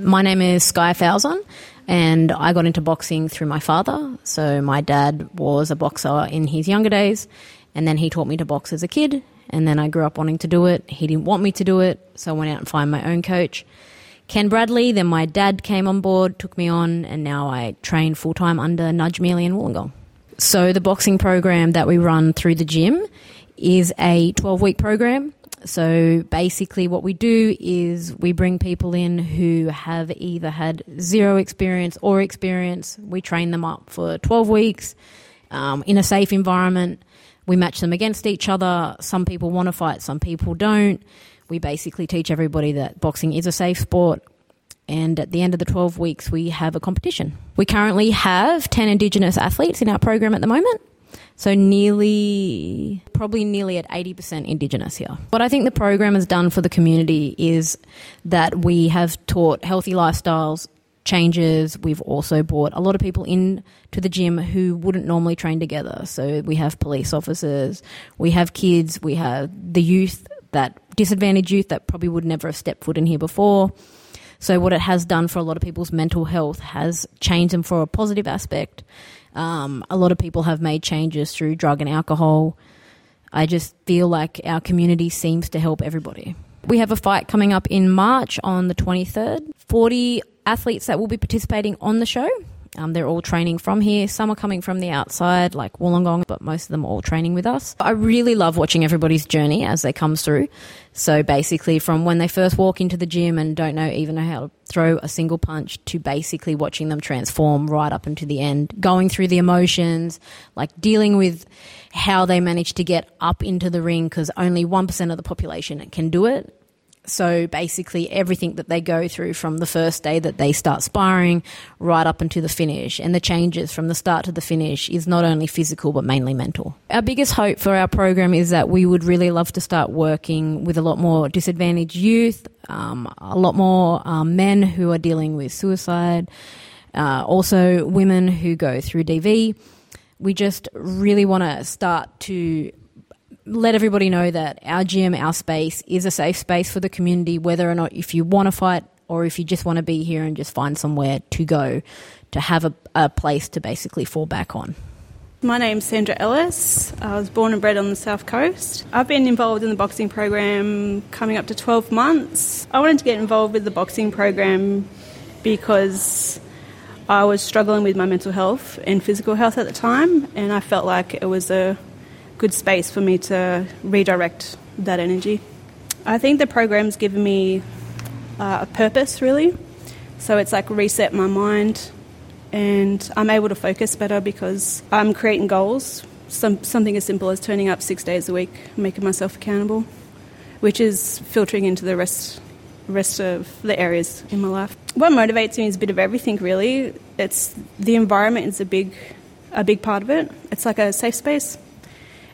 My name is Skye Falzon, and I got into boxing through my father. So my dad was a boxer in his younger days, and then he taught me to box as a kid. And then I grew up wanting to do it. He didn't want me to do it, so I went out and found my own coach. Ken Bradley, then my dad came on board, took me on, and now I train full time under Nudge Mealy and Wollongong. So the boxing program that we run through the gym is a 12 week program. So basically, what we do is we bring people in who have either had zero experience or experience. We train them up for 12 weeks um, in a safe environment. We match them against each other. Some people want to fight, some people don't. We basically teach everybody that boxing is a safe sport. And at the end of the 12 weeks, we have a competition. We currently have 10 Indigenous athletes in our program at the moment. So nearly, probably nearly at 80% Indigenous here. What I think the program has done for the community is that we have taught healthy lifestyles, changes. We've also brought a lot of people in to the gym who wouldn't normally train together. So we have police officers, we have kids, we have the youth that disadvantaged youth that probably would never have stepped foot in here before. So what it has done for a lot of people's mental health has changed them for a positive aspect. Um, a lot of people have made changes through drug and alcohol. I just feel like our community seems to help everybody. We have a fight coming up in March on the 23rd. 40 athletes that will be participating on the show. Um, they're all training from here. Some are coming from the outside, like Wollongong, but most of them are all training with us. I really love watching everybody's journey as they come through. So basically, from when they first walk into the gym and don't know even how to throw a single punch to basically watching them transform right up into the end, going through the emotions, like dealing with how they manage to get up into the ring because only 1% of the population can do it so basically, everything that they go through from the first day that they start sparring right up until the finish, and the changes from the start to the finish is not only physical but mainly mental. Our biggest hope for our program is that we would really love to start working with a lot more disadvantaged youth, um, a lot more um, men who are dealing with suicide, uh, also women who go through DV. We just really want to start to let everybody know that our gym, our space is a safe space for the community, whether or not if you want to fight or if you just want to be here and just find somewhere to go to have a, a place to basically fall back on. My name's Sandra Ellis. I was born and bred on the south coast. I've been involved in the boxing program coming up to 12 months. I wanted to get involved with the boxing program because I was struggling with my mental health and physical health at the time, and I felt like it was a good space for me to redirect that energy. I think the program's given me uh, a purpose, really. So it's like reset my mind, and I'm able to focus better because I'm creating goals. Some, something as simple as turning up six days a week, making myself accountable, which is filtering into the rest rest of the areas in my life. What motivates me is a bit of everything, really. It's the environment is a big a big part of it. It's like a safe space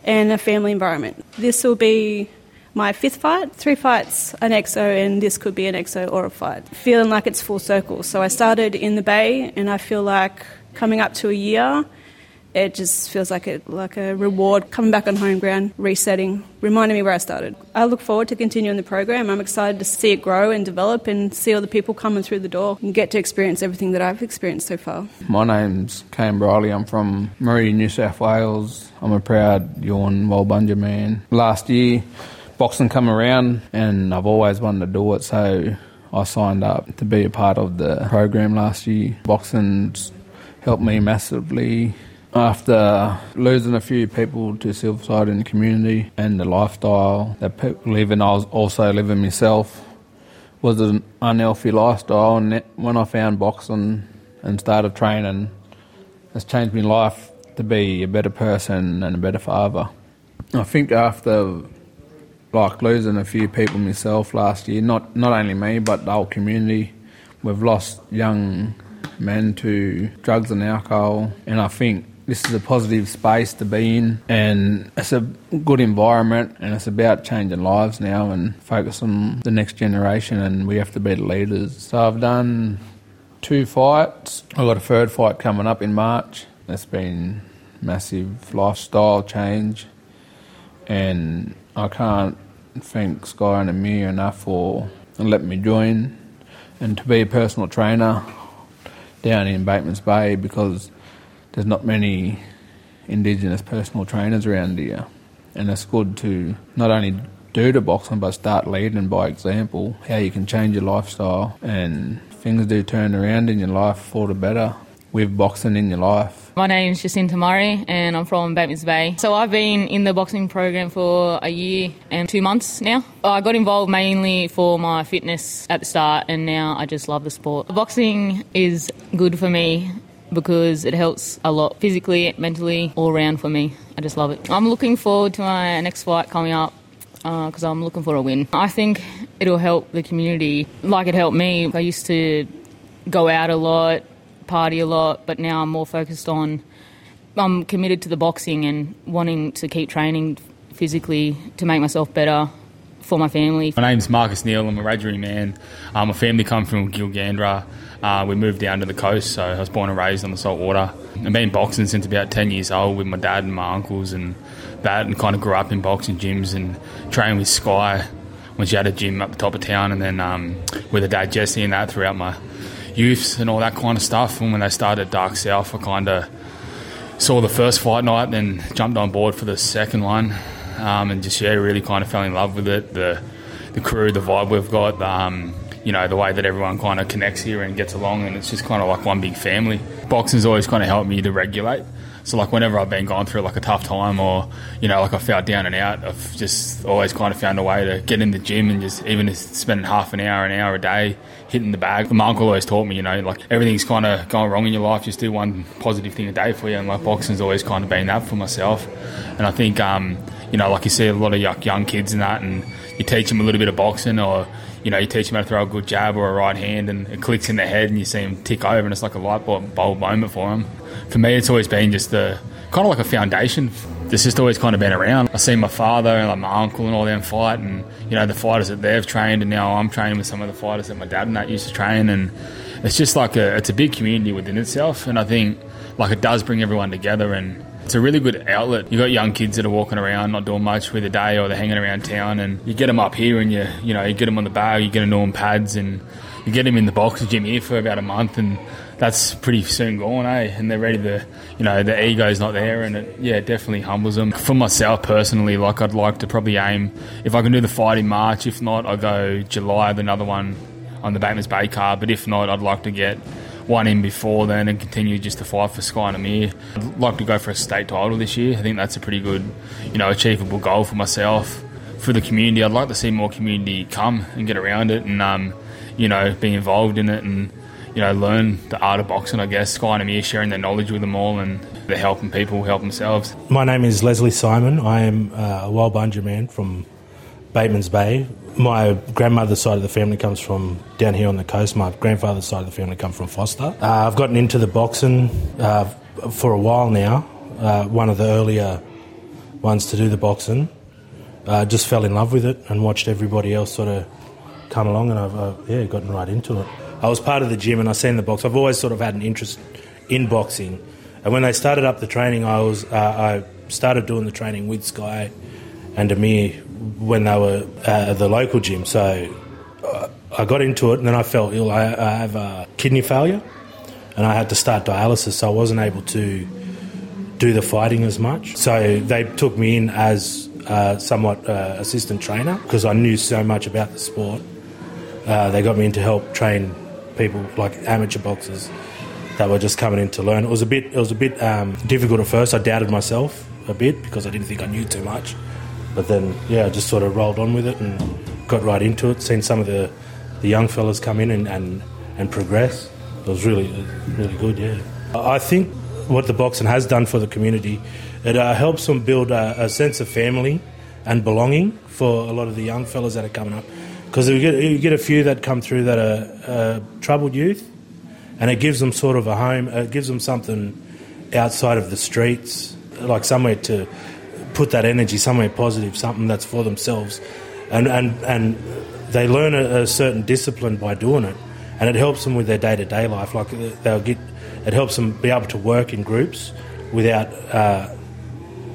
and a family environment. This will be my fifth fight, three fights, an exo, and this could be an exo or a fight. Feeling like it's full circle. So I started in the Bay, and I feel like coming up to a year, it just feels like a, like a reward coming back on home ground, resetting, reminding me where I started. I look forward to continuing the program. I'm excited to see it grow and develop and see all the people coming through the door and get to experience everything that I've experienced so far. My name's Cam Briley. I'm from Meridian, New South Wales. I'm a proud Yuin Walbunja man. Last year, boxing come around and I've always wanted to do it, so I signed up to be a part of the program last year. Boxing's helped me massively after losing a few people to suicide in the community and the lifestyle that people live in, I was also living myself was an unhealthy lifestyle. And when I found boxing and started training, it's changed my life to be a better person and a better father. I think after like losing a few people myself last year, not not only me but the whole community, we've lost young men to drugs and alcohol, and I think this is a positive space to be in and it's a good environment and it's about changing lives now and focus on the next generation and we have to be the leaders. So I've done two fights. I've got a third fight coming up in March. It's been massive lifestyle change and I can't thank Skye and Ameir enough for letting me join and to be a personal trainer down in Batemans Bay because there's not many Indigenous personal trainers around here, and it's good to not only do the boxing but start leading by example. How you can change your lifestyle and things do turn around in your life for the better with boxing in your life. My name is Jacinta Murray and I'm from Batemans Bay. So I've been in the boxing program for a year and two months now. I got involved mainly for my fitness at the start and now I just love the sport. Boxing is good for me because it helps a lot physically, mentally, all around for me. I just love it. I'm looking forward to my next fight coming up because uh, I'm looking for a win. I think it'll help the community like it helped me. I used to go out a lot, party a lot, but now I'm more focused on. I'm committed to the boxing and wanting to keep training physically to make myself better for my family. My name's Marcus Neal. I'm a Wiradjuri man. Um, my family come from Gilgandra. Uh, we moved down to the coast, so I was born and raised on the saltwater. I've been boxing since about 10 years old with my dad and my uncles and that, and kind of grew up in boxing gyms and trained with Skye when she had a gym up the top of town, and then um, with her dad Jesse and that throughout my youths and all that kind of stuff. And when they started Dark South, I kind of saw the first fight night, then jumped on board for the second one, um, and just yeah, really kind of fell in love with it. The the crew, the vibe we've got, um, you know, the way that everyone kind of connects here and gets along, and it's just kind of like one big family. Boxing's always kind of helped me to regulate. So like whenever I've been going through like a tough time or you know like I felt down and out, I've just always kind of found a way to get in the gym and just even just spending half an hour, an hour a day hitting the bag. My uncle always taught me, you know, like everything's kind of going wrong in your life, just do one positive thing a day for you. And like boxing's always kind of been that for myself. And I think, um, you know, like you see a lot of young kids in that, and you teach them a little bit of boxing or you know, you teach them how to throw a good jab or a right hand and it clicks in their head and you see them tick over and it's like a light bulb moment for them. For me, it's always been just the kind of like a foundation. It's just always kind of been around. I see my father and like my uncle and all them fight and, you know, the fighters that they've trained and now I'm training with some of the fighters that my dad and that used to train and it's just like a, it's a big community within itself and I think like it does bring everyone together and it's a really good outlet. You've got young kids that are walking around, not doing much with the day, or they're hanging around town, and you get them up here, and you you know you get them on the bar, you get them on pads, and you get them in the boxing gym here for about a month, and that's pretty soon gone, eh? And they're ready to, you know, the ego's not there, and it yeah definitely humbles them. For myself personally, like I'd like to probably aim if I can do the fight in March. If not, I go July, with another one on the Batemans Bay car. But if not, I'd like to get one in before then and continue just to fight for Skye and Ameir. I'd like to go for a state title this year. I think that's a pretty good, you know, achievable goal for myself. For the community, I'd like to see more community come and get around it and, um, you know, be involved in it and, you know, learn the art of boxing, I guess. Skye and Ameir sharing their knowledge with them all and they're helping people help themselves. My name is Leslie Simon. I am a a Walbunja man from Batemans Bay, my grandmother's side of the family comes from down here on the coast. My grandfather's side of the family come from Forster. Uh, I've gotten into the boxing uh, for a while now. Uh, one of the earlier ones to do the boxing. Uh, just fell in love with it and watched everybody else sort of come along, and I've yeah gotten right into it. I was part of the gym and I seen the box. I've always sort of had an interest in boxing, and when they started up the training, I was uh, I started doing the training with Skye and Ameir when they were at the local gym. So uh, I got into it and then I felt ill. I, I have a kidney failure and I had to start dialysis, so I wasn't able to do the fighting as much. So they took me in as uh, somewhat uh, assistant trainer because I knew so much about the sport. Uh, they got me in to help train people like amateur boxers that were just coming in to learn. It was a bit, it was a bit um, difficult at first. I doubted myself a bit because I didn't think I knew too much. But then, yeah, I just sort of rolled on with it and got right into it. Seen some of the, the young fellas come in and, and, and progress. It was really, really good, yeah. I think what the boxing has done for the community, it uh, helps them build a, a, sense of family and belonging for a lot of the young fellas that are coming up. Because you get, you get a few that come through that are uh, troubled youth, and it gives them sort of a home, it gives them something outside of the streets, like somewhere to put that energy somewhere positive, something that's for themselves, and and and they learn a, a certain discipline by doing it, and it helps them with their day to day life. Like they'll get, it helps them be able to work in groups without uh,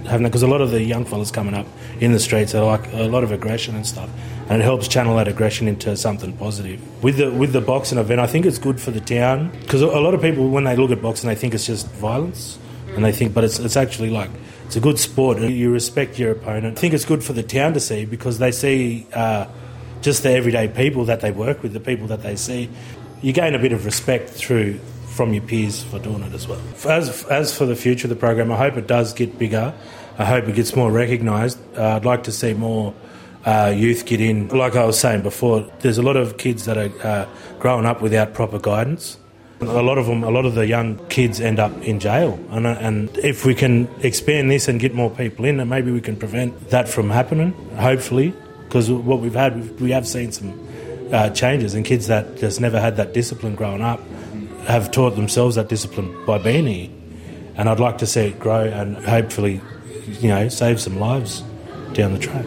having because a lot of the young fellas coming up in the streets are like a lot of aggression and stuff, and it helps channel that aggression into something positive. With the with the boxing event, I think it's good for the town. Because a lot of people when they look at boxing, they think it's just violence, and they think, but it's it's actually like it's a good sport. You respect your opponent. I think it's good for the town to see because they see. Uh, just the everyday people that they work with, the people that they see, you gain a bit of respect through from your peers for doing it as well. As, as for the future of the program, I hope it does get bigger. I hope it gets more recognised. Uh, I'd like to see more uh, youth get in. Like I was saying before, there's a lot of kids that are uh, growing up without proper guidance. A lot of them, a lot of the young kids end up in jail, and, uh, and if we can expand this and get more people in, then maybe we can prevent that from happening. Hopefully, because what we've had, we have seen some uh, changes, and kids that just never had that discipline growing up have taught themselves that discipline by being here. And I'd like to see it grow and hopefully, you know, save some lives down the track.